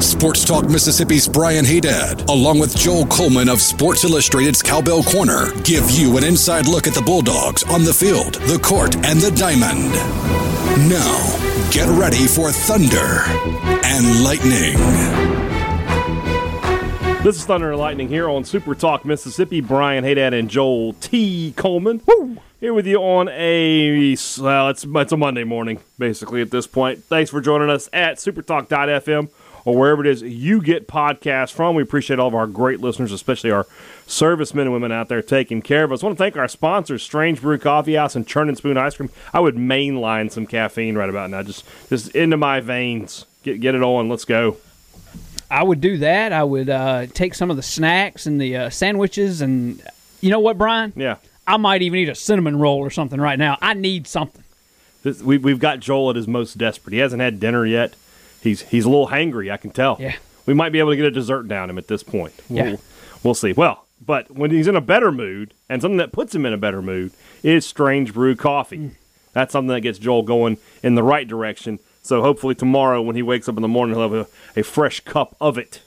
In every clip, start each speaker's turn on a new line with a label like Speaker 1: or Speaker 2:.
Speaker 1: Sports Talk Mississippi's Brian Haydad, along with Joel Coleman of Sports Illustrated's Cowbell Corner, give you an inside look at the Bulldogs on the field, the court, and the diamond. Now, get ready for Thunder and Lightning.
Speaker 2: This is Thunder and Lightning here on Super Talk Mississippi. Brian Haydad and Joel T. Coleman. Woo! Here with you on a well, it's it's a Monday morning basically at this point. Thanks for joining us at supertalk.fm or wherever it is you get podcasts from. We appreciate all of our great listeners, especially our servicemen and women out there taking care of us. I want to thank our sponsors, Strange Brew Coffee House and Churn and Spoon Ice Cream. I would mainline some caffeine right about now, just just into my veins. Get get it on. Let's go.
Speaker 3: I would do that. I would uh, take some of the snacks and the uh, sandwiches, and you know what, Brian?
Speaker 2: Yeah.
Speaker 3: I might even eat a cinnamon roll or something right now. I need something.
Speaker 2: This, we, we've got Joel at his most desperate. He hasn't had dinner yet. He's he's a little hangry. I can tell.
Speaker 3: Yeah.
Speaker 2: We might be able to get a dessert down him at this point. We'll,
Speaker 3: Yeah.
Speaker 2: We'll see. Well, but when he's in a better mood, and something that puts him in a better mood, is Strange Brew Coffee.
Speaker 3: Mm.
Speaker 2: That's something that gets Joel going in the right direction. So hopefully tomorrow, when he wakes up in the morning, he'll have a, a fresh cup of it.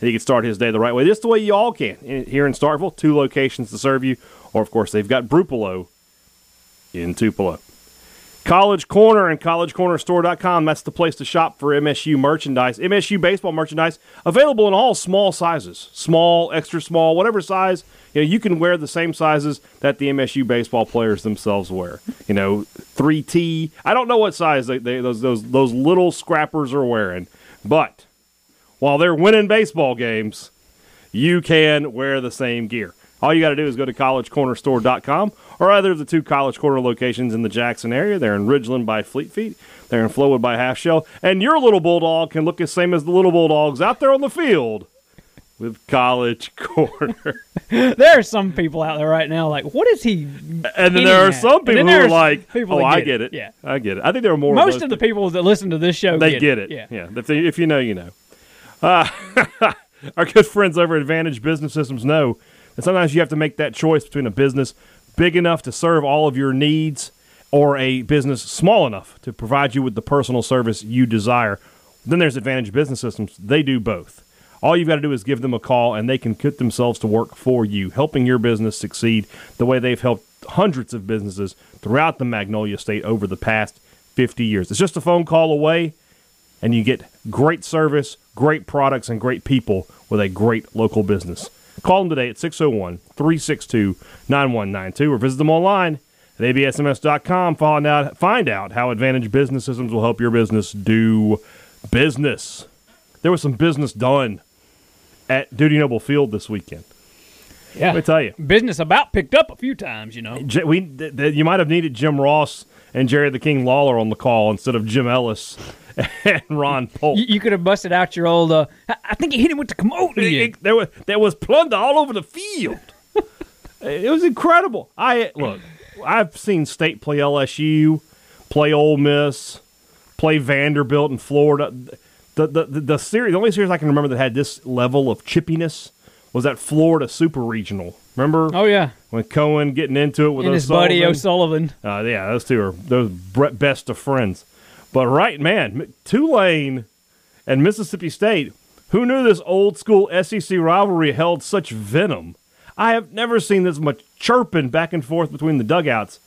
Speaker 2: And he can start his day the right way. Just the way you all can. Here in Starkville, two locations to serve you. Or, of course, they've got Brupolo in Tupelo. College Corner and collegecornerstore.com. That's the place to shop for MSU merchandise. MSU baseball merchandise available in all small sizes. Small, extra small, whatever size. You know, you can wear the same sizes that the MSU baseball players themselves wear. You know, 3T. I don't know what size they, they those those those little scrappers are wearing. But while they're winning baseball games, you can wear the same gear. All you got to do is go to collegecornerstore.com or either of the two College Corner locations in the Jackson area. They're in Ridgeland by Fleet Feet, they're in Flowood by Half Shell, and your little bulldog can look the same as the little bulldogs out there on the field with College Corner.
Speaker 3: There are some people out there right now like, what is he?
Speaker 2: and then there are some people who are like,
Speaker 3: people
Speaker 2: "Oh, I
Speaker 3: get it."
Speaker 2: it.
Speaker 3: Yeah.
Speaker 2: I get it." I think there are more.
Speaker 3: Most
Speaker 2: those
Speaker 3: of the people that listen to this show
Speaker 2: they
Speaker 3: get,
Speaker 2: get it.
Speaker 3: Yeah.
Speaker 2: yeah. If, they, if you know, you know. Uh, our good friends over at Advantage Business Systems know that sometimes you have to make that choice between a business big enough to serve all of your needs or a business small enough to provide you with the personal service you desire. Then there's Advantage Business Systems. They do both. All you've got to do is give them a call, and they can put themselves to work for you, helping your business succeed the way they've helped hundreds of businesses throughout the Magnolia State over the past 50 years. It's just a phone call away, and you get great service, great products, and great people with a great local business. Call them today at 601 362 9192 or visit them online at absms.com. Find out, find out how Advantage Business Systems will help your business do business. There was some business done at Dudy Noble Field this weekend.
Speaker 3: Yeah.
Speaker 2: Let me tell you.
Speaker 3: Business about picked up a few times, you know.
Speaker 2: We th- th- you might have needed Jim Ross and Jerry the King Lawler on the call instead of Jim Ellis and Ron Polk.
Speaker 3: You, you could have busted out your old. Uh, I- I think he hit him with the commode.
Speaker 2: It- it- there was there was plunder all over the field. it was incredible. I look. I've seen State play LSU, play Ole Miss, play Vanderbilt in Florida. The the the, the series, the only series I can remember that had this level of chippiness was that Florida Super Regional. Remember
Speaker 3: Oh yeah,
Speaker 2: when Cohen getting into it with
Speaker 3: his buddy
Speaker 2: O'Sullivan? Uh, yeah, those two are those best of friends. But right, man, Tulane and Mississippi State. Who knew this old school SEC rivalry held such venom? I have never seen this much chirping back and forth between the dugouts.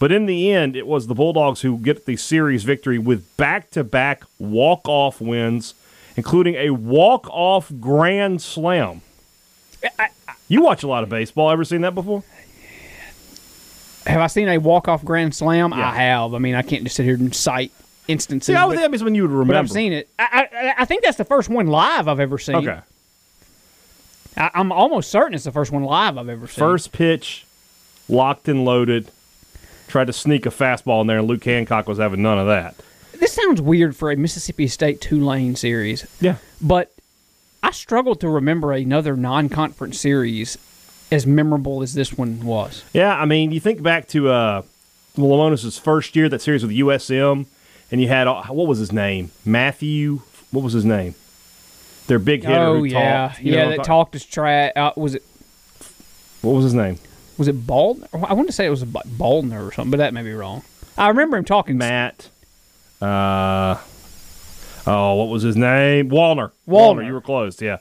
Speaker 2: But in the end, it was the Bulldogs who get the series victory with back-to-back walk-off wins, including a walk-off grand slam. You watch a lot of baseball. Ever seen that before?
Speaker 3: Have I seen a walk off grand slam?
Speaker 2: Yeah.
Speaker 3: I have. I mean, I can't just sit here and cite instances.
Speaker 2: I
Speaker 3: but,
Speaker 2: that means when you would
Speaker 3: but
Speaker 2: remember.
Speaker 3: I've seen it. I, I, I think that's the first one live I've ever seen.
Speaker 2: Okay.
Speaker 3: I, I'm almost certain it's the first one live I've ever seen.
Speaker 2: First pitch, locked and loaded. Tried to sneak a fastball in there, and Luke Hancock was having none of that.
Speaker 3: This sounds weird for a Mississippi State Tulane series,
Speaker 2: Yeah.
Speaker 3: but I struggle to remember another non-conference series as memorable as this one was.
Speaker 2: Yeah, I mean, you think back to uh, Lemonis' first year, that series with USM, and you had uh, what was his name? Matthew. What was his name? Their big hitter.
Speaker 3: oh
Speaker 2: who
Speaker 3: yeah,
Speaker 2: talked,
Speaker 3: yeah.
Speaker 2: know,
Speaker 3: That
Speaker 2: talk-
Speaker 3: talked his trash. Uh, was it
Speaker 2: What was his name?
Speaker 3: was it Bald? I want to say it was Baldner or something, but that may be wrong. I remember him talking.
Speaker 2: Matt. Uh, oh, what was his name? Wallner.
Speaker 3: Wallner.
Speaker 2: You were close, yeah.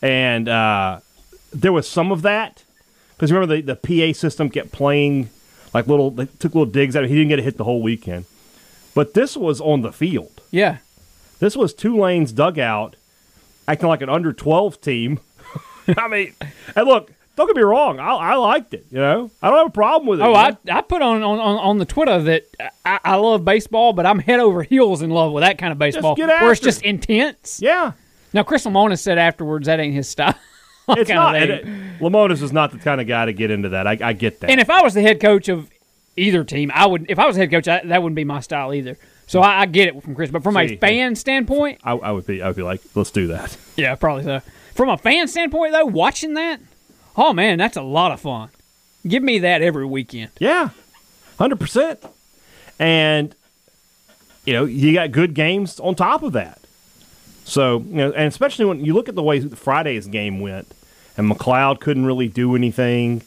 Speaker 2: And uh, there was some of that because remember the the PA system kept playing like little. They took little digs at him. He didn't get a hit the whole weekend. But this was on the field.
Speaker 3: Yeah,
Speaker 2: This was Tulane's dugout acting like an under 12 team. I mean, and look, don't get me wrong. I, I liked it. You know, I don't have a problem with it.
Speaker 3: Oh, I. I put on, on, on the Twitter that I, I love baseball, but I'm head over heels in love with that kind of baseball,
Speaker 2: get
Speaker 3: where it's
Speaker 2: after
Speaker 3: just intense.
Speaker 2: yeah.
Speaker 3: Now, Chris Lemonis said afterwards that ain't his style.
Speaker 2: It's not. it- uh, Lemonis is not the kind of guy to get into that. I, I get that.
Speaker 3: And if I was the head coach of either team, I would. If I was head coach, I, that wouldn't be my style either. So I, I get it from Chris, but from
Speaker 2: See,
Speaker 3: a fan standpoint,
Speaker 2: I, I would be. I would be like, let's do that.
Speaker 3: yeah, probably so. From a fan standpoint, though, watching that, oh man, that's a lot of fun. Give me that every weekend.
Speaker 2: Yeah, hundred percent. And you know, you got good games on top of that. So you know, and especially when you look at the way Friday's game went, and MacLeod couldn't really do anything,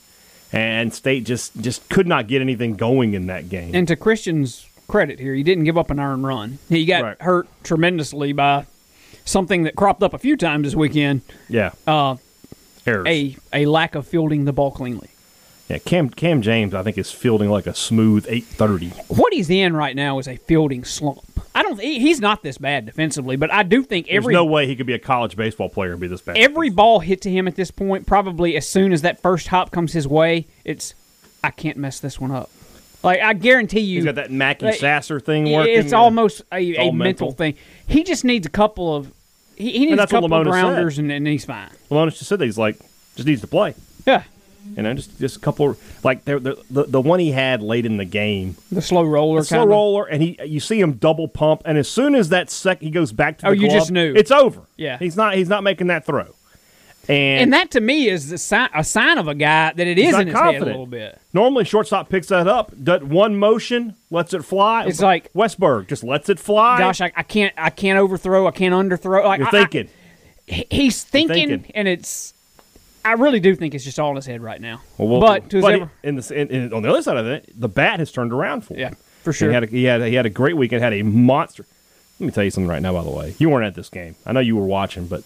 Speaker 2: and State just just could not get anything going in that game.
Speaker 3: And to Christian's credit here, he didn't give up an earned run. He got
Speaker 2: Right.
Speaker 3: hurt tremendously by something that cropped up a few times this weekend.
Speaker 2: yeah,
Speaker 3: Uh,
Speaker 2: errors.
Speaker 3: a a lack of fielding the ball cleanly.
Speaker 2: Yeah, Cam Cam James, I think, is fielding like a smooth eight thirty.
Speaker 3: What he's in right now is a fielding slump. I don't. he- He's not this bad defensively, but I do think
Speaker 2: There's
Speaker 3: every
Speaker 2: no way he could be a college baseball player and be this bad.
Speaker 3: every ball hit to him at this point, probably as soon as that first hop comes his way, it's I can't mess this one up. Like I guarantee you,
Speaker 2: He's got that Mackey
Speaker 3: Like,
Speaker 2: Sasser thing working.
Speaker 3: it's almost a, a mental
Speaker 2: mental.
Speaker 3: thing. He just needs a couple of he, he needs a
Speaker 2: that's
Speaker 3: couple of
Speaker 2: Lemonis said.
Speaker 3: and, and he's fine.
Speaker 2: Lemonis just said that he's like just needs to play.
Speaker 3: Yeah,
Speaker 2: You know, just just a couple like they're- the the one he had late in the game,
Speaker 3: the slow roller
Speaker 2: slow
Speaker 3: kind
Speaker 2: roller, and he you see him double pump, and as soon as that sec he goes back to oh, the
Speaker 3: Oh, you
Speaker 2: glove,
Speaker 3: just knew.
Speaker 2: it's over.
Speaker 3: Yeah.
Speaker 2: he's not he's not making that throw, and,
Speaker 3: And that to me is a sign, a sign of a guy that it is in his head a little bit.
Speaker 2: normally shortstop picks that up, does one motion, lets it fly.
Speaker 3: It's like-
Speaker 2: Westburg just lets it fly.
Speaker 3: Gosh, I, I can't I can't overthrow. I can't underthrow. Like
Speaker 2: you're
Speaker 3: I-
Speaker 2: thinking.
Speaker 3: I- he's thinking,
Speaker 2: thinking.
Speaker 3: and it's. I really do think it's just all in his head right now.
Speaker 2: Well, well,
Speaker 3: but to
Speaker 2: but in the in, in- on the other side of it, the bat has turned around for him.
Speaker 3: yeah, for sure.
Speaker 2: He had, a, he had a, he had a great weekend. Had a monster. Let me tell you something right now. By the way, you weren't at this game. I know you were watching, but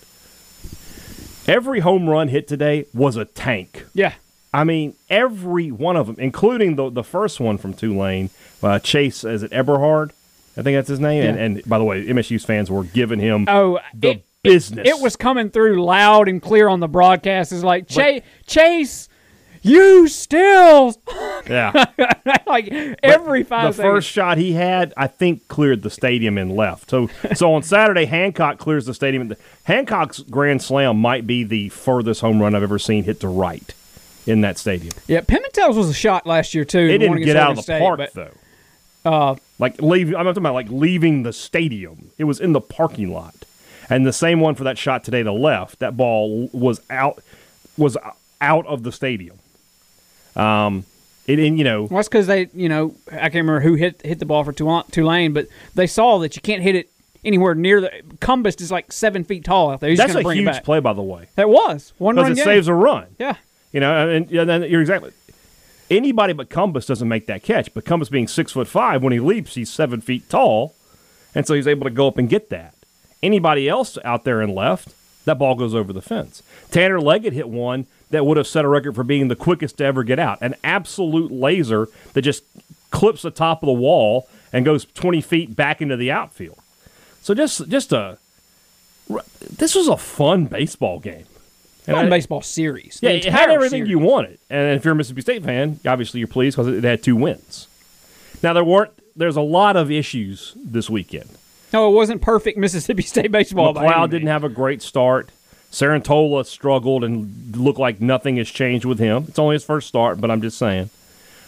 Speaker 2: every home run hit today was a tank.
Speaker 3: yeah,
Speaker 2: I mean, every one of them, including the the first one from Tulane, uh, Chase. Is it Eberhard? I think that's his name. And,
Speaker 3: Yeah.
Speaker 2: and by the way, MSU's fans were giving him
Speaker 3: Oh,
Speaker 2: the
Speaker 3: it,
Speaker 2: business.
Speaker 3: it was coming through loud and clear on the broadcast. It's like Chase, Chase, you still
Speaker 2: yeah.
Speaker 3: like every
Speaker 2: the
Speaker 3: five seconds.
Speaker 2: first shot he had, I think, cleared the stadium and left. So, so on Saturday, Hancock clears the stadium. Hancock's grand slam might be the furthest home run I've ever seen hit to right in that stadium.
Speaker 3: Yeah, Pimentel's was a shot last year too.
Speaker 2: It
Speaker 3: the
Speaker 2: didn't get out of the
Speaker 3: State,
Speaker 2: park
Speaker 3: but,
Speaker 2: though.
Speaker 3: Uh,
Speaker 2: Like leave, I'm talking about like leaving the stadium. It was in the parking lot, and the same one for that shot today to left. That ball was out, was out of the stadium. Um, it and you know
Speaker 3: well, that's because they, you know, I can't remember who hit hit the ball for Tulane, but they saw that you can't hit it anywhere near the Cumbest is like seven feet tall out there. He's
Speaker 2: that's a
Speaker 3: bring
Speaker 2: huge play by the way
Speaker 3: That was one
Speaker 2: because it
Speaker 3: game.
Speaker 2: saves a run.
Speaker 3: yeah,
Speaker 2: You know, and, and then you're exactly. Anybody but Cumbest doesn't make that catch. But Cumbest being six foot five, when he leaps, he's seven feet tall, and so he's able to go up and get that. Anybody else out there and left, that ball goes over the fence. Tanner Leggett hit one that would have set a record for being the quickest to ever get out. An absolute laser that just clips the top of the wall and goes 20 feet back into the outfield. So just just a this was a fun baseball game. And
Speaker 3: fun
Speaker 2: I-
Speaker 3: baseball series.
Speaker 2: yeah, it had everything
Speaker 3: series.
Speaker 2: you wanted. And if you're a Mississippi State fan, obviously you're pleased because it had two wins. Now there weren't. There's a lot of issues this weekend.
Speaker 3: No, it wasn't perfect Mississippi State baseball. MacLeod
Speaker 2: didn't have a great start. Cerantola struggled and looked like nothing has changed with him. It's only his first start, but I'm just saying.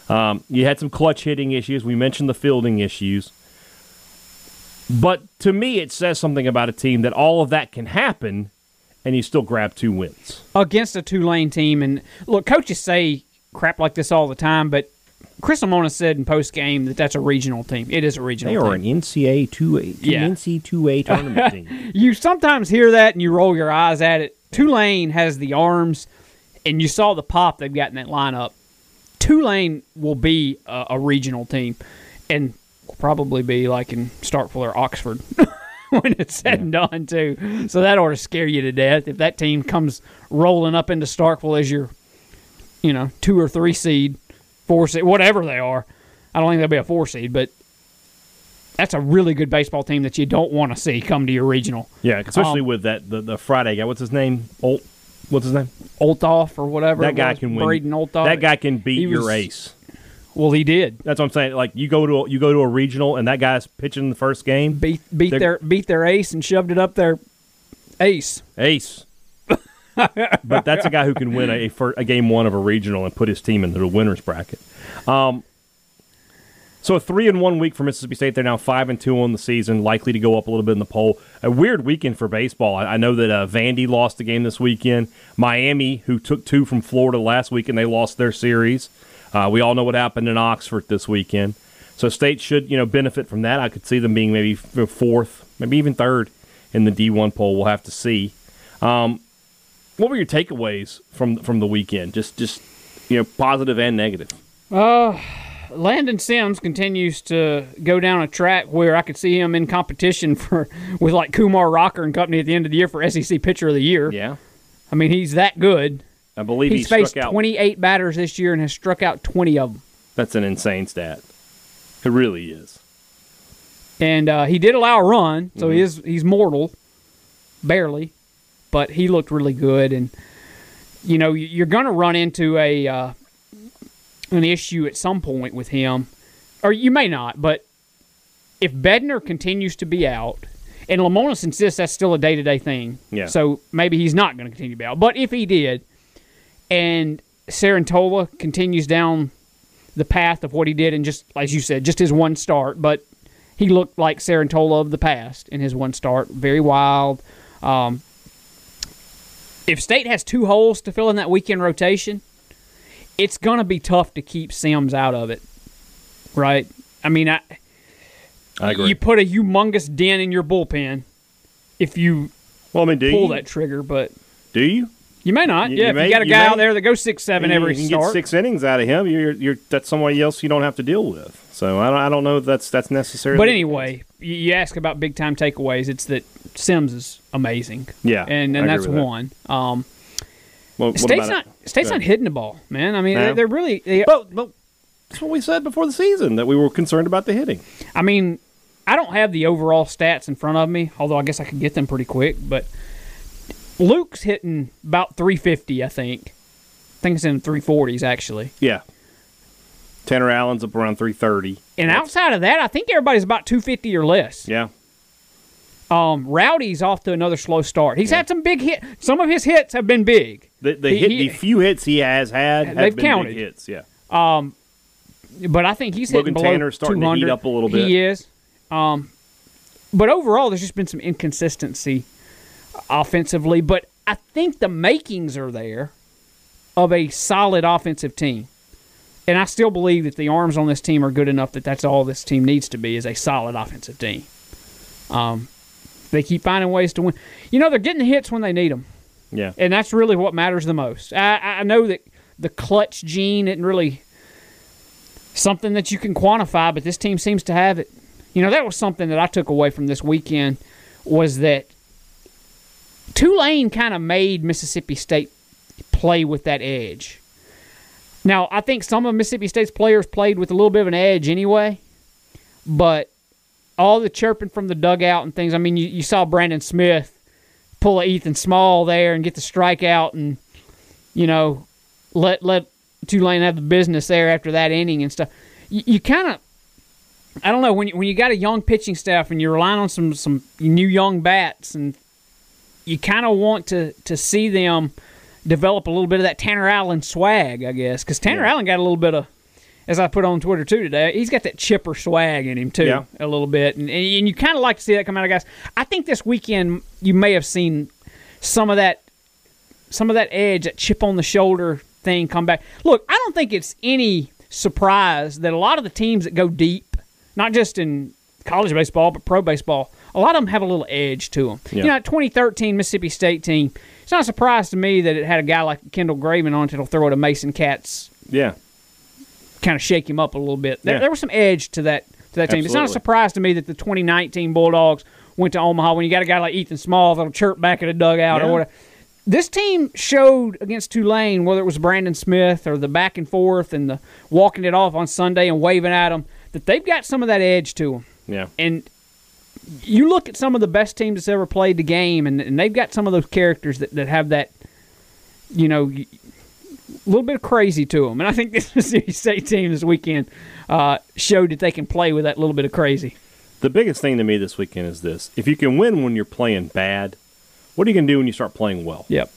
Speaker 2: Um, you had some clutch hitting issues. We mentioned the fielding issues. But to me, it says something about a team that all of that can happen, and you still grab two wins.
Speaker 3: against a Tulane team. And look, coaches say crap like this all the time, but Chris Lemonis said in post game that that's a regional team. It is a regional.
Speaker 2: They are
Speaker 3: team.
Speaker 2: an NCAA two A,
Speaker 3: Yeah.
Speaker 2: NC two A tournament team.
Speaker 3: you sometimes hear that and you roll your eyes at it. Tulane has the arms, and you saw the pop they've got in that lineup. Tulane will be a, a regional team, and will probably be like in Starkville or Oxford when it's said and done too. So that ought to scare you to death if that team comes rolling up into Starkville as your, you know, two or three seed, four seed, whatever they are. I don't think they'll be a four seed, but that's a really good baseball team that you don't want to see come to your regional.
Speaker 2: Yeah, especially
Speaker 3: Um,
Speaker 2: with that the, the Friday guy. What's his name? Olt. What's his name?
Speaker 3: Olthoff or whatever.
Speaker 2: That guy
Speaker 3: was,
Speaker 2: can win.
Speaker 3: Braden Olthoff.
Speaker 2: That guy can beat your ace.
Speaker 3: Well, he did
Speaker 2: That's what I'm saying. Like you go to a, you go to a regional and that guy's pitching the first game.
Speaker 3: beat beat their beat their ace and shoved it up their ace.
Speaker 2: Ace. But that's a guy who can win a, a game one of a regional and put his team into the winners bracket. Um, so a three and one week for Mississippi State. They're now five and two on the season, likely to go up a little bit in the poll. A weird weekend for baseball. I, I know that uh, Vandy lost the game this weekend. Miami, who took two from Florida last week, and they lost their series. Uh, we all know what happened in Oxford this weekend. So State should you know benefit from that. I could see them being maybe fourth, maybe even third in the D1 poll. We'll have to see. Um, what were your takeaways from from the weekend? Just just you know positive and negative.
Speaker 3: Uh, Landon Sims continues to go down a track where I could see him in competition for with like Kumar Rocker and company at the end of the year for SEC Pitcher of the Year.
Speaker 2: Yeah,
Speaker 3: I mean, he's that good.
Speaker 2: I believe
Speaker 3: He's
Speaker 2: he
Speaker 3: faced
Speaker 2: struck out.
Speaker 3: 28 batters this year and has struck out 20 of them.
Speaker 2: That's an insane stat. It really is.
Speaker 3: And uh, he did allow a run, so
Speaker 2: Mm-hmm.
Speaker 3: he is he's mortal, barely, but he looked really good. And you know you- you're going to run into a uh, an issue at some point with him, or you may not. But if Bednar continues to be out, and Lemonis insists that's still a day to day thing,
Speaker 2: Yeah.
Speaker 3: So maybe he's not going to continue to be out. But if he did, and Cerantola continues down the path of what he did and just as you said, just his one start, but he looked like Cerantola of the past in his one start, very wild. Um, if State has two holes to fill in that weekend rotation, it's going to be tough to keep Sims out of it, right? I mean, I,
Speaker 2: I agree.
Speaker 3: you put a humongous dent in your bullpen if you
Speaker 2: well, I mean, do
Speaker 3: pull
Speaker 2: you?
Speaker 3: that trigger, but
Speaker 2: Do you?
Speaker 3: you may not.
Speaker 2: You-
Speaker 3: yeah,
Speaker 2: you
Speaker 3: if
Speaker 2: may-
Speaker 3: you got a guy
Speaker 2: may.
Speaker 3: out there that goes six, seven
Speaker 2: You-
Speaker 3: every
Speaker 2: you can
Speaker 3: start.
Speaker 2: get six innings out of him. You're, you're that's somebody else you don't have to deal with. So I don't, I don't know if that's that's necessary.
Speaker 3: But anyway, you, you ask about big time takeaways. It's that Sims is amazing.
Speaker 2: Yeah,
Speaker 3: and and
Speaker 2: agree
Speaker 3: that's
Speaker 2: with that.
Speaker 3: one. Um,
Speaker 2: Well,
Speaker 3: State's not
Speaker 2: it?
Speaker 3: State's not hitting the ball, man. I mean,
Speaker 2: No.
Speaker 3: they're, they're really. They,
Speaker 2: But, but that's what we said before the season that we were concerned about the hitting.
Speaker 3: I mean, I don't have the overall stats in front of me, although I guess I could get them pretty quick. But Luke's hitting about 350, I think. I think it's in the 340s actually.
Speaker 2: Yeah. Tanner Allen's up around 330.
Speaker 3: And
Speaker 2: That's-
Speaker 3: outside of that, I think everybody's about 250 or less.
Speaker 2: Yeah.
Speaker 3: Um, Rowdy's off to another slow start. He's had some big hit. Some of his hits have been big.
Speaker 2: The, the,
Speaker 3: He-
Speaker 2: hit,
Speaker 3: he-
Speaker 2: the few hits he has had have
Speaker 3: They've
Speaker 2: been
Speaker 3: counted.
Speaker 2: big hits. Yeah.
Speaker 3: but I think he's
Speaker 2: Logan
Speaker 3: hitting below
Speaker 2: Tanner's starting to heat
Speaker 3: 200.
Speaker 2: up a little bit.
Speaker 3: He is. Um, but overall, there's just been some inconsistency offensively. But I think the makings are there of a solid offensive team, and I still believe that the arms on this team are good enough that that's all this team needs to be is a solid offensive team. Um, they keep finding ways to win. You know, they're getting hits when they need them
Speaker 2: Yeah.
Speaker 3: and that's really what matters the most. I, I know that the clutch gene isn't really something that you can quantify, but this team seems to have it. You know, that was something that I took away from this weekend was that Tulane kind of made Mississippi State play with that edge. Now, I think some of Mississippi State's players played with a little bit of an edge anyway, but all the chirping from the dugout and things. I mean, you, you saw Brandon Smith pull a Ethan Small there and get the strikeout and you know let let Tulane have the business there after that inning and stuff. You, you kind of I don't know when you, when you got a young pitching staff and you're relying on some some new young bats and you kind of want to to see them develop a little bit of that Tanner Allen swag, I guess, because Tanner
Speaker 2: Yeah.
Speaker 3: Allen got a little bit of. As I put on Twitter too today, he's got that chipper swag in him too,
Speaker 2: Yeah.
Speaker 3: a little bit, and, and you kind of like to see that come out of guys. I think this weekend you may have seen some of that some of that edge, that chip on the shoulder thing come back. Look, I don't think it's any surprise that a lot of the teams that go deep, not just in college baseball but pro baseball, a lot of them have a little edge to them.
Speaker 2: Yeah.
Speaker 3: You know, that 2013 Mississippi State team. It's not a surprise to me that it had a guy like Kendall Graveman on it that'll throw it to Mason Katz,
Speaker 2: Yeah.
Speaker 3: Kind of shake him up a little bit. There,
Speaker 2: Yeah.
Speaker 3: there was some edge to that to that team. It's not a surprise to me that the 2019 Bulldogs went to Omaha when you got a guy like Ethan Small that'll chirp back at a dugout
Speaker 2: Yeah.
Speaker 3: or whatever. This team showed against Tulane, whether it was Brandon Smith or the back and forth and the walking it off on Sunday and waving at them, that they've got some of that edge to them.
Speaker 2: Yeah.
Speaker 3: And you look at some of the best teams that's ever played the game, and, and they've got some of those characters that, that have that, you know, a little bit of crazy to them. And I think this Mississippi State team this weekend uh, showed that they can play with that little bit of crazy.
Speaker 2: The biggest thing to me this weekend is this: if you can win when you're playing bad, what are you going to do when you start playing well?
Speaker 3: Yep.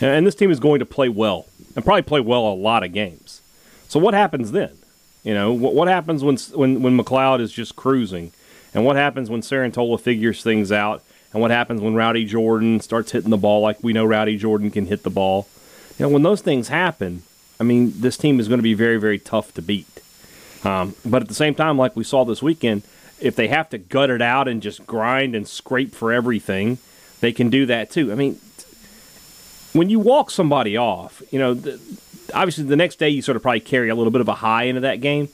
Speaker 2: And- And this team is going to play well and probably play well a lot of games. So what happens then? You know, what, what happens when when when MacLeod is just cruising, and what happens when Cerantola figures things out, and what happens when Rowdy Jordan starts hitting the ball like we know Rowdy Jordan can hit the ball? You know, when those things happen, I mean, this team is going to be very very tough to beat. Um, but at the same time, like we saw this weekend, if they have to gut it out and just grind and scrape for everything, they can do that too. I mean, when you walk somebody off, you know, the, obviously the next day you sort of probably carry a little bit of a high into that game.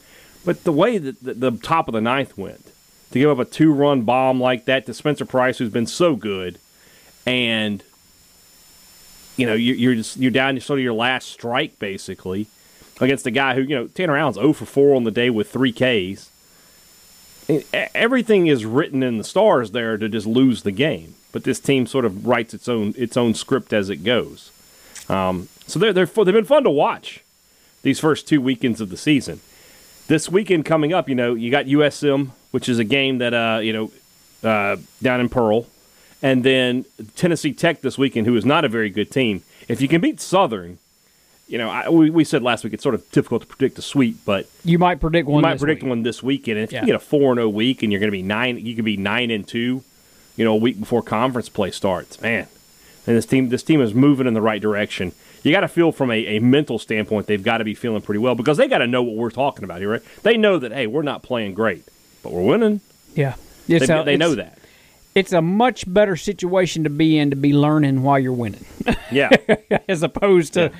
Speaker 2: But the way that the, the top of the ninth went, to give up a two run bomb like that to Spencer Price, who's been so good, and you know you, you're just you're down to sort of your last strike basically against a guy who you know Tanner Allen's 0 for 4 on the day with three Ks. Everything is written in the stars there to just lose the game, but this team sort of writes its own its own script as it goes. Um, so they're, they're they've been fun to watch these first two weekends of the season. This weekend coming up, you know, you got USM, which is a game that uh, you know uh, down in Pearl, and then Tennessee Tech this weekend, who is not a very good team. If you can beat Southern, you know, I, we, we said last week it's sort of difficult to predict a sweep, but
Speaker 3: You might predict one.
Speaker 2: you might
Speaker 3: this
Speaker 2: predict
Speaker 3: week.
Speaker 2: one this weekend. And if
Speaker 3: Yeah.
Speaker 2: you get a four and zero week, and you're going to be nine, you could be nine and two, you know, a week before conference play starts. Man, and this team, this team is moving in the right direction. You got to feel from a, a mental standpoint, they've got to be feeling pretty well because they got to know what we're talking about here, right? They know that hey, we're not playing great, but we're winning.
Speaker 3: Yeah.
Speaker 2: They,
Speaker 3: a-
Speaker 2: they know that.
Speaker 3: It's a much better situation to be in to be learning while you're winning.
Speaker 2: Yeah,
Speaker 3: as opposed to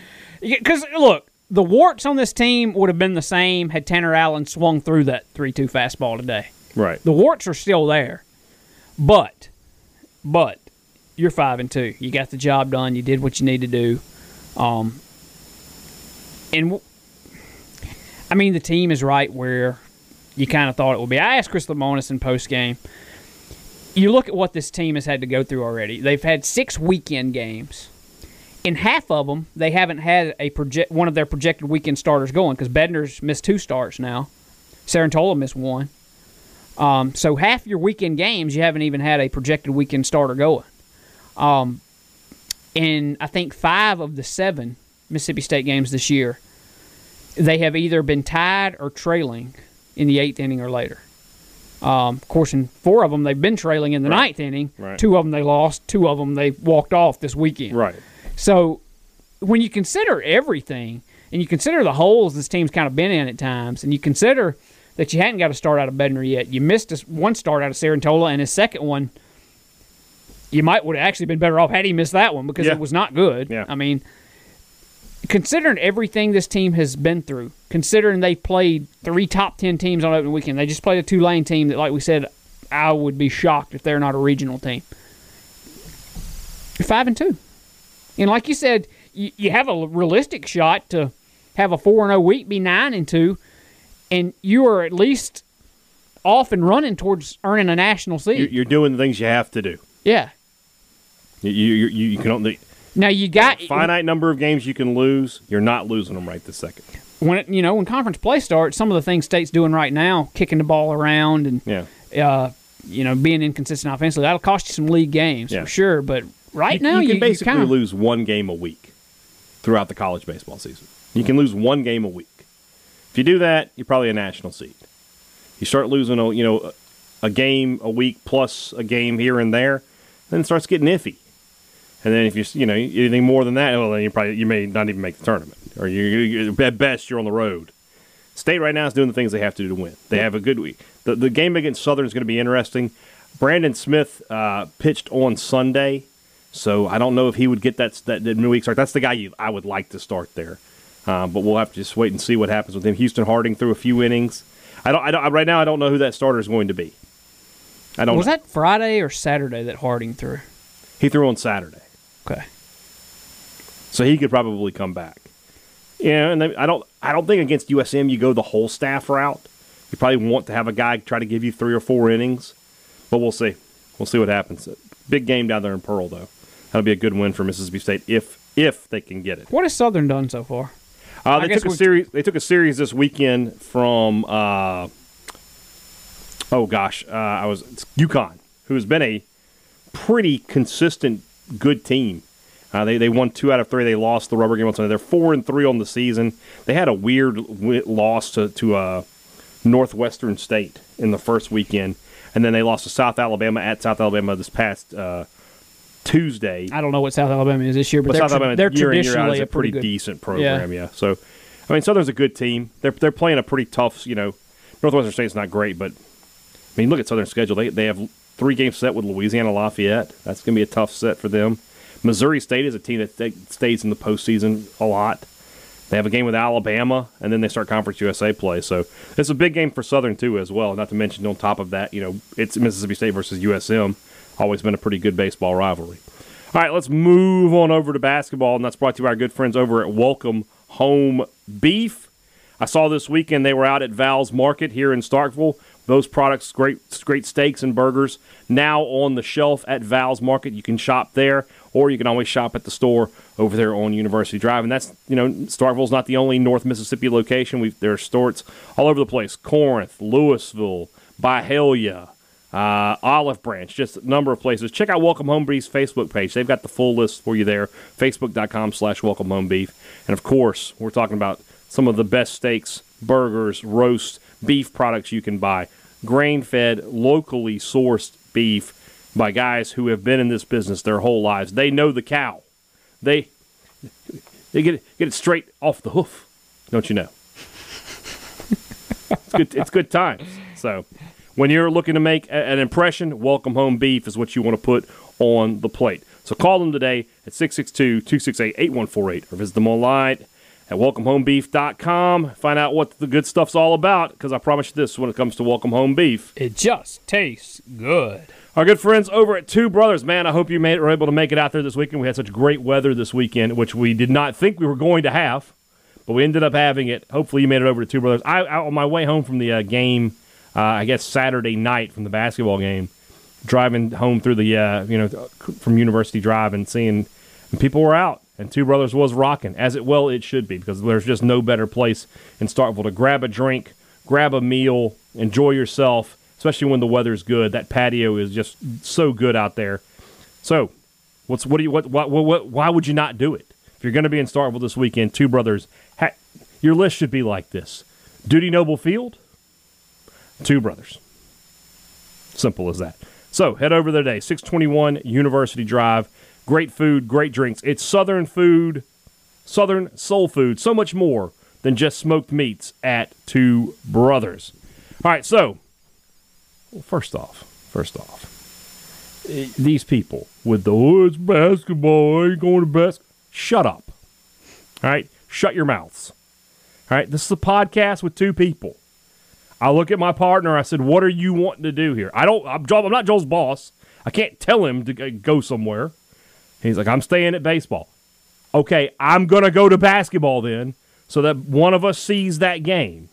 Speaker 3: because look, the warts on this team would have been the same had Tanner Allen swung through that three-two fastball today.
Speaker 2: right.
Speaker 3: The warts are still there, but but you're five and two. You got the job done. You did what you need to do. Um, and w- I mean the team is right where you kind of thought it would be. I asked Chris Lemonis in post game. You look at what this team has had to go through already. They've had six weekend games. In half of them, they haven't had a project one of their projected weekend starters going because Bednar's missed two starts now. Cerantola missed one. Um, so half your weekend games, you haven't even had a projected weekend starter going. Um, in I think five of the seven Mississippi State games this year, they have either been tied or trailing in the eighth inning or later. Um, of course, in four of them, they've been trailing in the
Speaker 2: Right.
Speaker 3: ninth inning.
Speaker 2: Right.
Speaker 3: Two of them they lost. Two of them they walked off this weekend.
Speaker 2: Right.
Speaker 3: So when you consider everything and you consider the holes this team's kind of been in at times, and you consider that you hadn't got a start out of Bednar yet, you missed a, one start out of Cerantola, and his second one, you might would have actually been better off had he missed that one because
Speaker 2: Yeah.
Speaker 3: it was not good.
Speaker 2: Yeah.
Speaker 3: I mean, considering everything this team has been through, considering they played three top ten teams on opening weekend, they just played a Tulane team that, like we said, I would be shocked if they're not a regional team. You're five and two. And like you said, you, you have a realistic shot to have a four and zero week, be nine and two, and you are at least off and running towards earning a national seed.
Speaker 2: You're, you're doing the things you have to do.
Speaker 3: yeah.
Speaker 2: You you, you, you can only
Speaker 3: Now you got a
Speaker 2: finite number of games you can lose. You're not losing them right this second.
Speaker 3: when it, you know when conference play starts. Some of the things state's doing right now, kicking the ball around and
Speaker 2: Yeah.
Speaker 3: uh, you know being inconsistent offensively, that'll cost you some league games
Speaker 2: Yeah.
Speaker 3: for sure. But right
Speaker 2: you,
Speaker 3: now
Speaker 2: you
Speaker 3: you,
Speaker 2: can basically
Speaker 3: kinda,
Speaker 2: lose one game a week throughout the college baseball season. You can lose one game a week. If you do that, you're probably a national seed. You start losing, a, you know, a game a week plus a game here and there, then it starts getting iffy. And then if you you know anything more than that, well, then you probably you may not even make the tournament, or you, you at best you're on the road. State right now is doing the things they have to do to win. They have a good week. The, the game against Southern is going to be interesting. Brandon Smith uh, pitched on Sunday, so I don't know if he would get that that midweek start. That's the guy you, I would like to start there, uh, but we'll have to just wait and see what happens with him. Houston Harding threw a few innings. I don't, I don't right now. I don't know who that starter is going to be. I don't.
Speaker 3: Was
Speaker 2: know.
Speaker 3: that Friday or Saturday that Harding threw?
Speaker 2: He threw on Saturday,
Speaker 3: Okay.
Speaker 2: so he could probably come back. Yeah, and I don't. I don't think against USM you go the whole staff route. You probably want to have a guy try to give you three or four innings, but we'll see. We'll see what happens. Big game down there in Pearl, though. That'll be a good win for Mississippi State if if they can get it.
Speaker 3: What has Southern done so far?
Speaker 2: Uh, they took a series. They took a series this weekend from. Uh, oh gosh, uh, I was it's UConn, who has been a pretty consistent good team. Uh, they they won two out of three. They lost the rubber game on Sunday. They're four and three on the season. They had a weird loss to to uh, Northwestern State in the first weekend, and then they lost to South Alabama at South Alabama this past uh, Tuesday.
Speaker 3: I don't know what South Alabama is this year, but,
Speaker 2: But
Speaker 3: they're,
Speaker 2: South Alabama
Speaker 3: they're
Speaker 2: year in, year out
Speaker 3: traditionally
Speaker 2: a
Speaker 3: pretty
Speaker 2: pretty decent program. Yeah. So, I mean, Southern's a good team. They're they're playing a pretty tough. You know, Northwestern State's not great, but I mean, look at Southern's schedule. They they have three games set with Louisiana Lafayette. That's going to be a tough set for them. Missouri State is a team that that stays in the postseason a lot. They have a game with Alabama, and then they start Conference USA play. So it's a big game for Southern too, as well. Not to mention, on top of that, you know, it's Mississippi State versus USM. Always been a pretty good baseball rivalry. All right, let's move on over to basketball, and that's brought to you by our good friends over at Welcome Home Beef. I saw this weekend they were out at Val's Market here in Starkville. Those products, great, great steaks and burgers, now on the shelf at Val's Market. You can shop there, or you can always shop at the store over there on University Drive. And that's, you know, Starkville's not the only North Mississippi location. We've, there are stores all over the place Corinth, Louisville, Byhalia, uh, Olive Branch, just a number of places. Check out Welcome Home Beef's Facebook page. They've got the full list for you there, facebook.com slash welcome home beef. And of course, we're talking about some of the best steaks, burgers, roast, beef products you can buy. Grain fed, locally sourced beef by guys who have been in this business their whole lives. They know the cow. They they get it, get it straight off the hoof, don't you know? it's good. It's good times. So, when you're looking to make a- an impression, Welcome Home Beef is what you want to put on the plate. So call them today at 662-268-8148 or visit them online at welcomehomebeef.com. Find out what the good stuff's all about because I promise you this when it comes to Welcome Home Beef.
Speaker 3: It just tastes good.
Speaker 2: Our good friends over at Two Brothers, man, I hope you made, were able to make it out there this weekend. We had such great weather this weekend, which we did not think we were going to have, but we ended up having it. Hopefully, you made it over to Two Brothers. I, I on my way home from the uh, game, uh, I guess Saturday night from the basketball game, driving home through the uh, you know from University Drive and seeing and people were out, and Two Brothers was rocking as it well it should be because there's just no better place in Starkville to grab a drink, grab a meal, enjoy yourself, especially when the weather's good. That patio is just so good out there. So, what's what do you what what, what why would you not do it? If you're going to be in Starkville this weekend, Two Brothers, ha- your list should be like this: Dudy Noble Field, Two Brothers. Simple as that. So head over there today, 621 University Drive. Great food, great drinks. It's Southern food, Southern soul food, so much more than just smoked meats at Two Brothers. All right, so well, first off, first off, these people with the oh, it's basketball, I ain't going to basketball. Shut up. All right, shut your mouths. All right, this is a podcast with two people. I look at my partner. I said, "What are you wanting to do here?" I don't. I'm, Joel, I'm not Joel's boss. I can't tell him to go somewhere. He's like, "I'm staying at baseball." Okay, I'm gonna go to basketball then, so that one of us sees that game.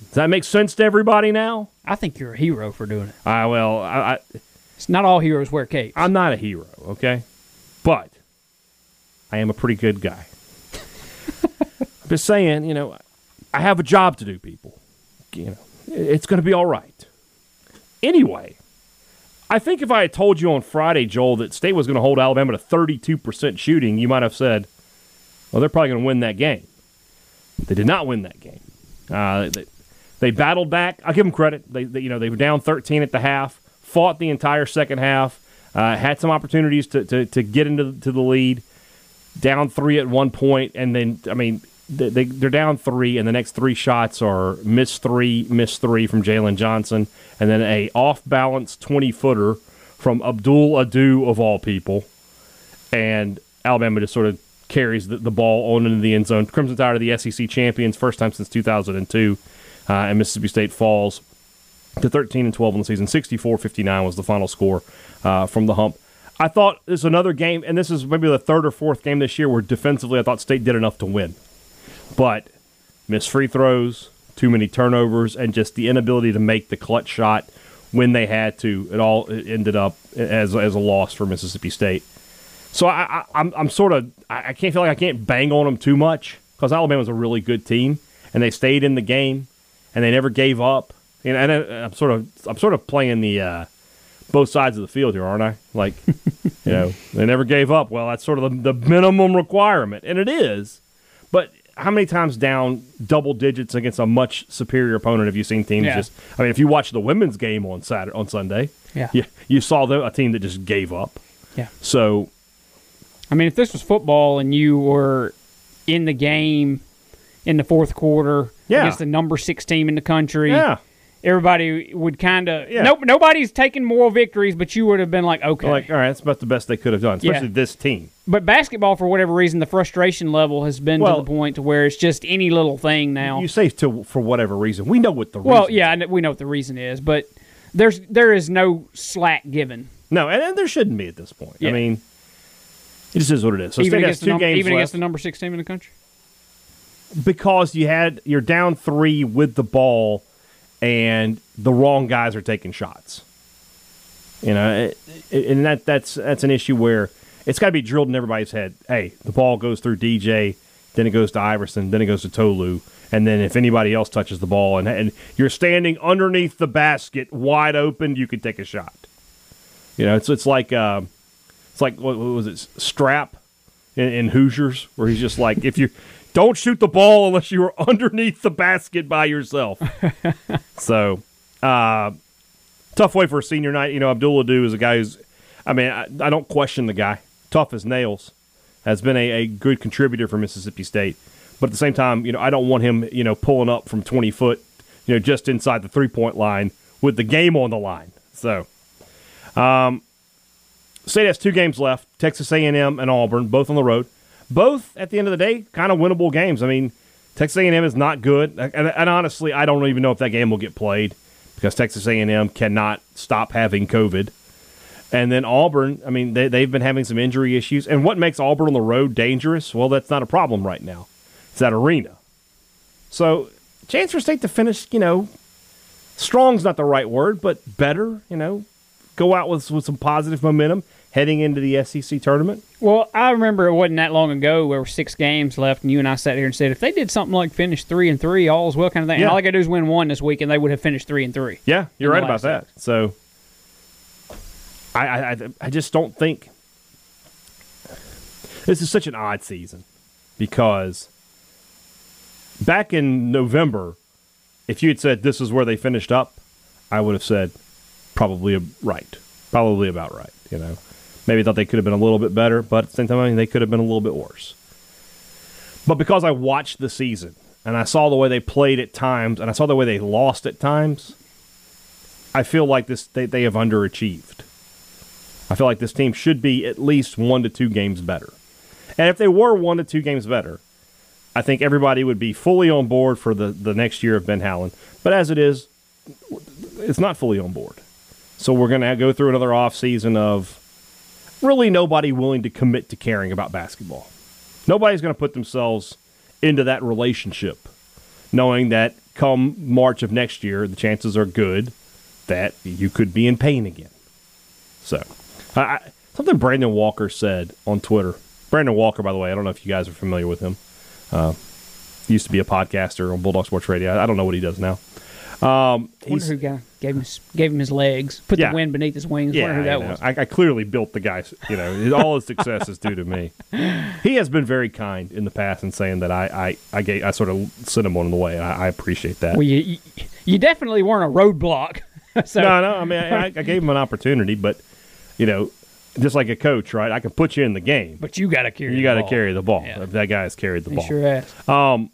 Speaker 2: Does that make sense to everybody now?
Speaker 3: I think you're a hero for doing it.
Speaker 2: I well, I, I
Speaker 3: It's not all heroes wear capes.
Speaker 2: I'm not a hero, okay, but I am a pretty good guy. I'm just saying, you know, I have a job to do, people. You know, it's going to be all right. Anyway, I think if I had told you on Friday, Joel, that State was going to hold Alabama to 32% shooting, you might have said, well, they're probably going to win that game. They did not win that game. Uh, they, they battled back. I'll give them credit. They, they, you know, they were down 13 at the half, fought the entire second half, uh, had some opportunities to, to, to get into to the lead, down three at one point, and then, I mean, they, they they're down three, and the next three shots are miss three, miss three from Jalen Johnson, and then a off balance twenty footer from Abdul Ado of all people, and Alabama just sort of carries the, the ball on into the end zone. Crimson Tide are the SEC champions, first time since two thousand and two, uh, and Mississippi State falls to 13 and 12 in the season. 64-59 was the final score uh, from the hump. I thought this is another game, and this is maybe the third or fourth game this year where defensively I thought State did enough to win. But missed free throws, too many turnovers, and just the inability to make the clutch shot when they had to. It all ended up as, as a loss for Mississippi State. So I, I, I'm, I'm sort of I can't feel like I can't bang on them too much because Alabama's a really good team and they stayed in the game and they never gave up. And, and I, I'm sort of I'm sort of playing the uh, both sides of the field here, aren't I? Like, you know, they never gave up. Well, that's sort of the, the minimum requirement, and it is. How many times down double digits against a much superior opponent have you seen teams
Speaker 3: Yeah.
Speaker 2: just? I mean, if you watch the women's game on Saturday on Sunday,
Speaker 3: Yeah.
Speaker 2: you, you saw a team that just gave up.
Speaker 3: Yeah.
Speaker 2: So
Speaker 3: I mean, if this was football and you were in the game in the fourth quarter
Speaker 2: Yeah.
Speaker 3: against the number six team in the country,
Speaker 2: yeah,
Speaker 3: everybody would kind of.
Speaker 2: Yeah.
Speaker 3: Nope, nobody's taking moral victories, but you would have been like, okay.
Speaker 2: like all right, that's about the best they could have done, especially
Speaker 3: Yeah.
Speaker 2: this team.
Speaker 3: but basketball, for whatever reason, the frustration level has been
Speaker 2: Well-
Speaker 3: to the point to where it's just any little thing now.
Speaker 2: You say to for whatever reason, we know what the
Speaker 3: well, yeah. We know what the reason is, but there's there is no slack given.
Speaker 2: no, and, and there shouldn't be at this point. I mean, it just is what it is. So
Speaker 3: even against, the
Speaker 2: two
Speaker 3: num-
Speaker 2: games
Speaker 3: even against the number six team in the country.
Speaker 2: because you had you're down three with the ball, and the wrong guys are taking shots. You know, and that that's that's an issue where it's got to be drilled in everybody's head. Hey, the ball goes through DJ, then it goes to Iverson, then it goes to Tolu, and then if anybody else touches the ball and and you're standing underneath the basket wide open, you could take a shot. You know, it's it's like uh, it's like what, what was it, Strap in, in Hoosiers, where he's just like, if you don't shoot the ball unless you are underneath the basket by yourself. so, uh, tough way for a senior night. You know, Abdul Ado is a guy who's, I mean, I, I don't question the guy. Tough as nails. Has been a, a good contributor for Mississippi State. But at the same time, you know, I don't want him, you know, pulling up from 20 foot, you know, just inside the three point line with the game on the line. So, um, State has two games left: Texas A&M and Auburn, both on the road. Both at the end of the day, kind of winnable games. I mean, Texas A&M is not good, and, and honestly, I don't even know if that game will get played because Texas A&M cannot stop having COVID. And then Auburn, I mean, they, they've been having some injury issues. And what makes Auburn on the road dangerous? Well, that's not a problem right now. It's that arena. So, chance for State to finish, you know, strong's not the right word, but better, you know, go out with, with some positive momentum heading into the SEC tournament.
Speaker 3: Well, I remember it wasn't that long ago. Where six games left, and you and I sat here and said if they did something like finish three and three, all all's well, kind of thing.
Speaker 2: Yeah.
Speaker 3: And all they got to do is win one this week, and they would have finished three and three.
Speaker 2: Yeah, you're right about that. So, I, I, I- I just don't think this is such an odd season because back in November, if you had said this is where they finished up, I would have said probably right, probably about right. You know, maybe thought they could have been a little bit better, but at the same time, I mean, they could have been a little bit worse. But because I watched the season and I saw the way they played at times and I saw the way they lost at times, I feel like this they, they have underachieved. I feel like this team should be at least one to two games better. And if they were one to two games better, I think everybody would be fully on board for the, the next year of Ben Howland. But as it is, it's not fully on board. So we're going to go through another off season of really nobody willing to commit to caring about basketball. Nobody's going to put themselves into that relationship, knowing that come March of next year, the chances are good that you could be in pain again. So, I, something Brandon Walker said on Twitter. Brandon Walker, by the way, I don't know if you guys are familiar with him. Uh, used to be a podcaster on Bulldog Sports Radio. I, don't know what he does now. Um, he's-
Speaker 3: who got, gave him his, gave him his legs, put
Speaker 2: Yeah.
Speaker 3: the wind beneath his wings.
Speaker 2: yeah,
Speaker 3: who that
Speaker 2: I, know.
Speaker 3: was.
Speaker 2: I, I clearly built the guy. You know, all his success is due to me. He has been very kind in the past in saying that I I I, gave, I sort of sent him on the way. I, I appreciate that.
Speaker 3: Well, you, you definitely weren't a roadblock. so
Speaker 2: no, no. I mean, I, I gave him an opportunity, but you know, just like a coach, right? I can put you in the game,
Speaker 3: But you got to carry.
Speaker 2: you
Speaker 3: the
Speaker 2: got to carry the ball.
Speaker 3: Yeah.
Speaker 2: That guy has carried the
Speaker 3: He
Speaker 2: ball.
Speaker 3: sure has.
Speaker 2: Um,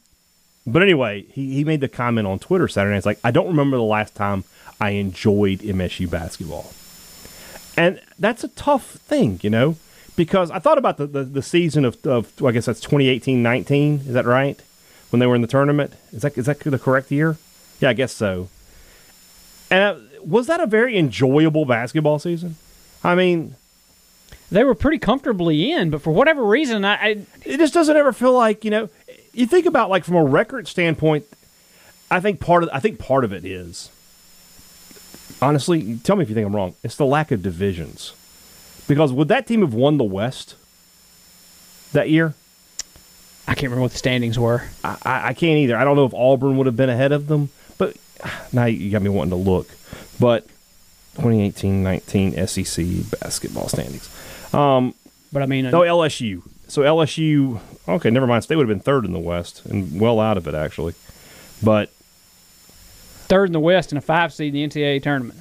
Speaker 2: but anyway, he, he made the comment on Twitter Saturday. It's like I don't remember the last time I enjoyed MSU basketball, and that's a tough thing, you know, because I thought about the, the, the season of, of well, I guess that's 2018-19. Is that right? When they were in the tournament, is that is that the correct year? Yeah, I guess so. And uh, was that a very enjoyable basketball season? I mean,
Speaker 3: They were pretty comfortably in, but for whatever reason, I, I
Speaker 2: it just doesn't ever feel like you know. You think about like from a record standpoint. I think part of I think part of it is honestly. Tell me if you think I'm wrong. It's the lack of divisions. Because would that team have won the West that year?
Speaker 3: I can't remember what the standings were.
Speaker 2: I, I I can't either. I don't know if Auburn would have been ahead of them, but now you got me wanting to look. But 2018-19 SEC basketball standings.
Speaker 3: Um, But I mean,
Speaker 2: No, LSU. So LSU. Okay, never mind. They would have been third in the West and well out of it actually. But
Speaker 3: third in the West and a five seed in the NCAA tournament.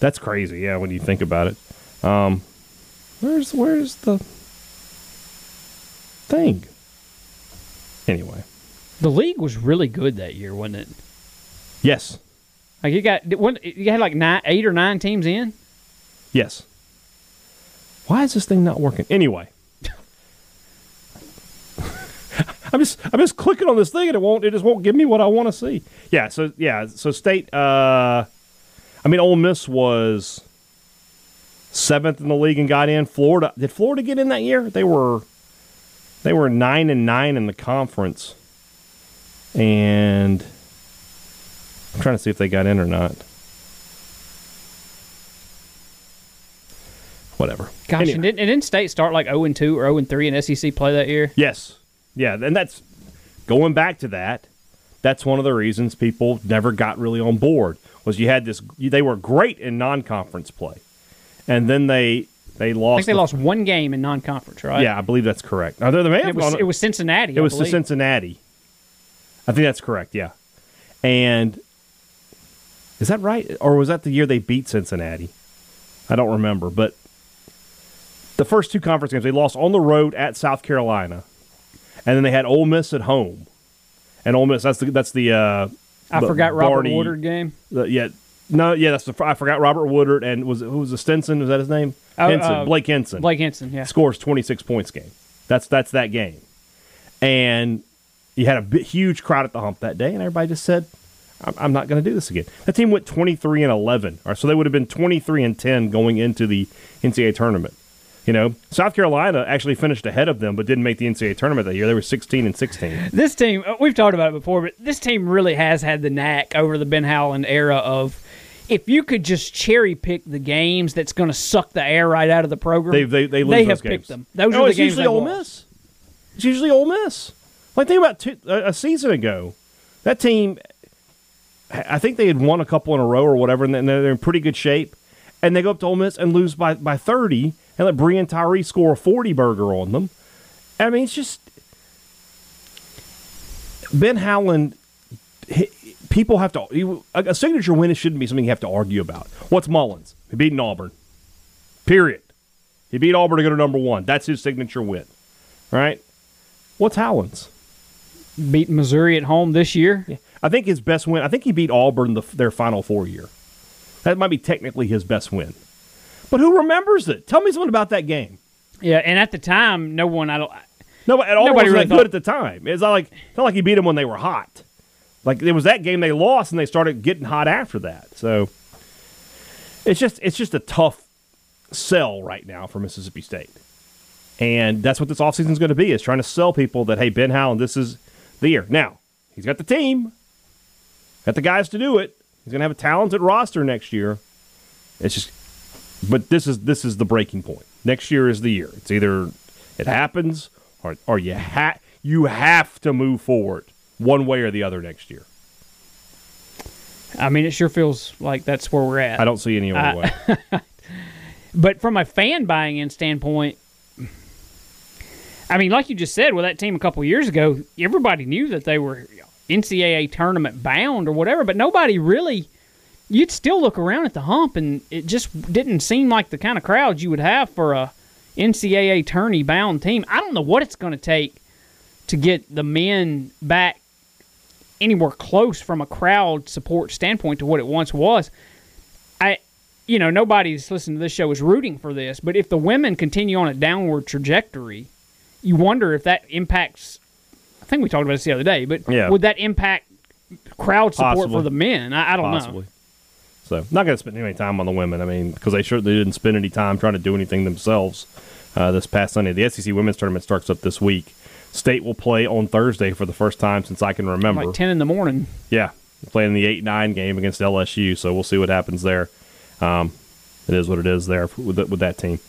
Speaker 2: that's crazy. Yeah, when you think about it. Um, where's where's the thing? Anyway,
Speaker 3: The league was really good that year, wasn't it?
Speaker 2: yes,
Speaker 3: Like you got, what- you had like nine, eight or nine teams in.
Speaker 2: yes. Why is this thing not working? Anyway. I'm just I'm just clicking on this thing and it won't it just won't give me what I want to see. Yeah, so yeah, so state uh I mean Ole Miss was seventh in the league and got in. Florida did Florida get in that year? They were they were nine and nine in the conference. And I'm trying to see if they got in or not. Whatever.
Speaker 3: Gosh,
Speaker 2: Anyway.
Speaker 3: and, didn't, and didn't State start like zero and two or zero and three in SEC play that year?
Speaker 2: Yes. Yeah, and that's going back to that. That's one of the reasons people never got really on board was you had this. They were great in non-conference play, and then they they
Speaker 3: I
Speaker 2: lost.
Speaker 3: think they
Speaker 2: the-
Speaker 3: lost one game in non-conference, right?
Speaker 2: Yeah, I believe that's correct. Now, they may have
Speaker 3: it was
Speaker 2: gone-
Speaker 3: it was Cincinnati.
Speaker 2: it
Speaker 3: I
Speaker 2: was to. Cincinnati. I think that's correct. Yeah, and is that right, or was that the year they beat Cincinnati? I don't remember, but the first two conference games they lost on the road at South Carolina, and then they had Ole Miss at home, and Ole Miss that's the that's the uh,
Speaker 3: I
Speaker 2: the
Speaker 3: forgot Robert
Speaker 2: Barney-
Speaker 3: Woodard game.
Speaker 2: the- yeah, no, yeah, that's the I forgot Robert Woodard and was it, who was the Stinson? Was that his name?
Speaker 3: Oh,
Speaker 2: Hinson,
Speaker 3: uh,
Speaker 2: Blake Hinson
Speaker 3: Blake Hinson, yeah.
Speaker 2: scores 26 points game. That's that's that game. And you had a big, huge crowd at the hump that day, and everybody just said, "I'm, I'm not going to do this again." That team went 23 and 11, or so they would have been 23 and 10 going into the NCAA tournament. You know, South Carolina actually finished ahead of them, but didn't make the NCAA tournament that year. They were 16 and 16.
Speaker 3: This team, uh, we've talked about it before, but this team really has had the knack over the Ben Howland era of if you could just cherry pick the games that's going to suck the air right out of the program.
Speaker 2: They they they lose
Speaker 3: they
Speaker 2: those
Speaker 3: have
Speaker 2: games.
Speaker 3: picked them. Those
Speaker 2: no,
Speaker 3: are the
Speaker 2: it's
Speaker 3: games
Speaker 2: usually
Speaker 3: they've
Speaker 2: Ole. Miss. It's usually Ole Miss. Like think about two, a, a season ago, that team. I think they had won a couple in a row or whatever, and they're in pretty good shape. And they go up to Ole Miss and lose by, by thirty, and let Breein Tyree score a forty burger on them. I mean, it's just Ben Howland. People have to a, signature win It shouldn't be something you have to argue about. What's Mullen's? He beat Auburn. Period. He beat Auburn to go to number one. That's his signature win, right? What's Howland's?
Speaker 3: Beating Missouri at home this year.
Speaker 2: I think his best win. I think he beat Auburn the, their Final Four year. That might be technically his best win. But who remembers it? Tell me something about that game.
Speaker 3: Yeah, and at the time, no one. I don't.
Speaker 2: No, but Auburn
Speaker 3: Nobody really
Speaker 2: good at the time. It's not like it's not like he beat them when they were hot. Like it was that game they lost, and they started getting hot after that. So it's just it's just a tough sell right now for Mississippi State, and that's what this offseason is going to be: is trying to sell people that hey, Ben Howland, this is the year. Now he's got the team, got the guys to do it. He's going to have a talented roster next year. It's just, but this is this is the breaking point. Next year is the year. It's either it happens or or you ha- you have to move forward one way or the other next year.
Speaker 3: I mean, it sure feels like that's where we're at.
Speaker 2: I don't see any other way.
Speaker 3: But from a fan buying in standpoint, I mean, like you just said, with that team a couple years ago, everybody knew that they were NCAA tournament bound or whatever, but nobody really you'd still look around at the hump, and it just didn't seem like the kind of crowd you would have for a NCAA tourney bound team. I don't know what it's going to take to get the men back anywhere close from a crowd support standpoint to what it once was. I, you know, nobody's listening to this show is rooting for this, but if the women continue on a downward trajectory, you wonder if that impacts. I think we talked about this the other day, but
Speaker 2: Yeah.
Speaker 3: would that impact crowd support
Speaker 2: Possibly.
Speaker 3: for the men? I, I don't
Speaker 2: possibly.
Speaker 3: know.
Speaker 2: So not going to spend any time on the women. I mean, because they sure they didn't spend any time trying to do anything themselves uh, this past Sunday. The SEC women's tournament starts up this week. State will play on Thursday for the first time since I can remember.
Speaker 3: Like ten in the morning.
Speaker 2: Yeah, playing the eight nine game against LSU. So we'll see what happens there. Um, it is what it is there with that, with that team.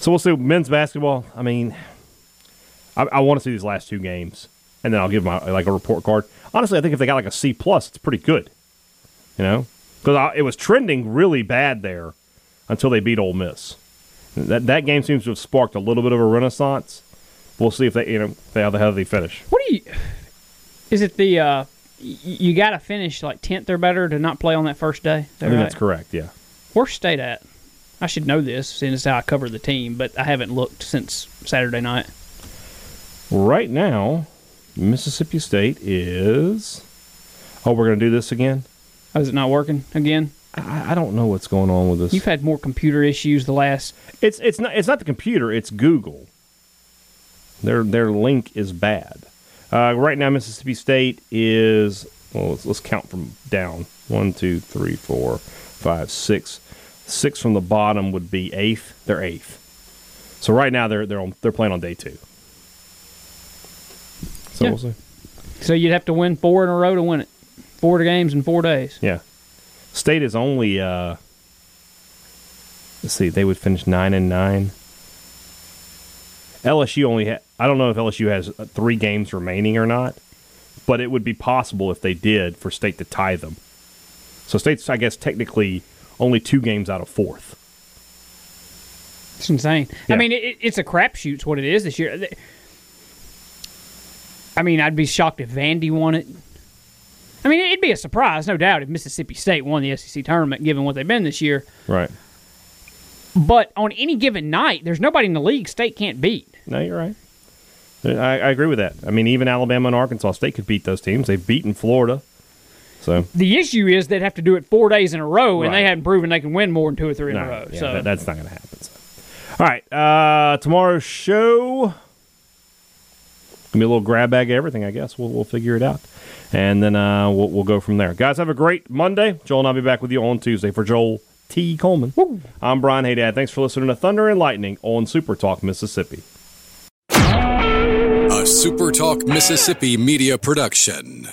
Speaker 2: So we'll see men's basketball. I mean, I, I want to see these last two games, and then I'll give my like a report card. Honestly, I think if they got like a C plus, it's pretty good. You know, because it was trending really bad there until they beat Ole Miss. That that game seems to have sparked a little bit of a renaissance. We'll see if they you know they how the how they finish.
Speaker 3: What do you? Is it the? uh You got to finish like tenth or better to not play on that first day. Is
Speaker 2: I think
Speaker 3: right?
Speaker 2: that's correct. Yeah.
Speaker 3: Where's state at? I should know this since how I cover the team, but I haven't looked since Saturday night.
Speaker 2: Right now, Mississippi State is. Oh, we're going to do this again?
Speaker 3: Oh, is it not working again?
Speaker 2: I, I don't know what's going on with this.
Speaker 3: You've had more computer issues the last.
Speaker 2: it's it's not it's not the computer. It's Google. Their their link is bad. Uh, right now, Mississippi State is. Well, let's, let's count from down. One, two, three, four, five, six. Six from the bottom would be eighth. They're eighth. So right now they're they're on, they're playing on day two. So
Speaker 3: Yeah.
Speaker 2: we'll see.
Speaker 3: So you'd have to win four in a row to win it. Four games in four days.
Speaker 2: Yeah. State is only uh let's see, they would finish 9 and 9. LSU only ha- I don't know if LSU has uh, 3 games remaining or not, but it would be possible if they did for state to tie them. So state's I guess technically only 2 games out of 4th.
Speaker 3: It's insane.
Speaker 2: Yeah.
Speaker 3: I mean, it, it's a crapshoot's what it is this year. I mean, I'd be shocked if Vandy won it. I mean, it'd be a surprise, no doubt, if Mississippi State won the SEC tournament, given what they've been this year.
Speaker 2: Right.
Speaker 3: But on any given night, there's nobody in the league State can't beat.
Speaker 2: No, you're right. I, I agree with that. I mean, even Alabama and Arkansas State could beat those teams. They've beaten Florida. So
Speaker 3: The issue is they'd have to do it four days in a row, and they
Speaker 2: Right.
Speaker 3: hadn't proven they can win more than two or three in
Speaker 2: No,
Speaker 3: a row.
Speaker 2: yeah,
Speaker 3: so
Speaker 2: that- that's not going to happen. So. All right, uh, tomorrow's show gonna be a little grab bag of everything. I guess we'll we'll figure it out, and then uh, we'll we'll go from there. Guys, have a great Monday. Joel and I'll be back with you on Tuesday for Joel T. Coleman. I'm Brian Haydad. Thanks for listening to Thunder and Lightning on Super Talk Mississippi.
Speaker 1: A Super Talk Mississippi media production.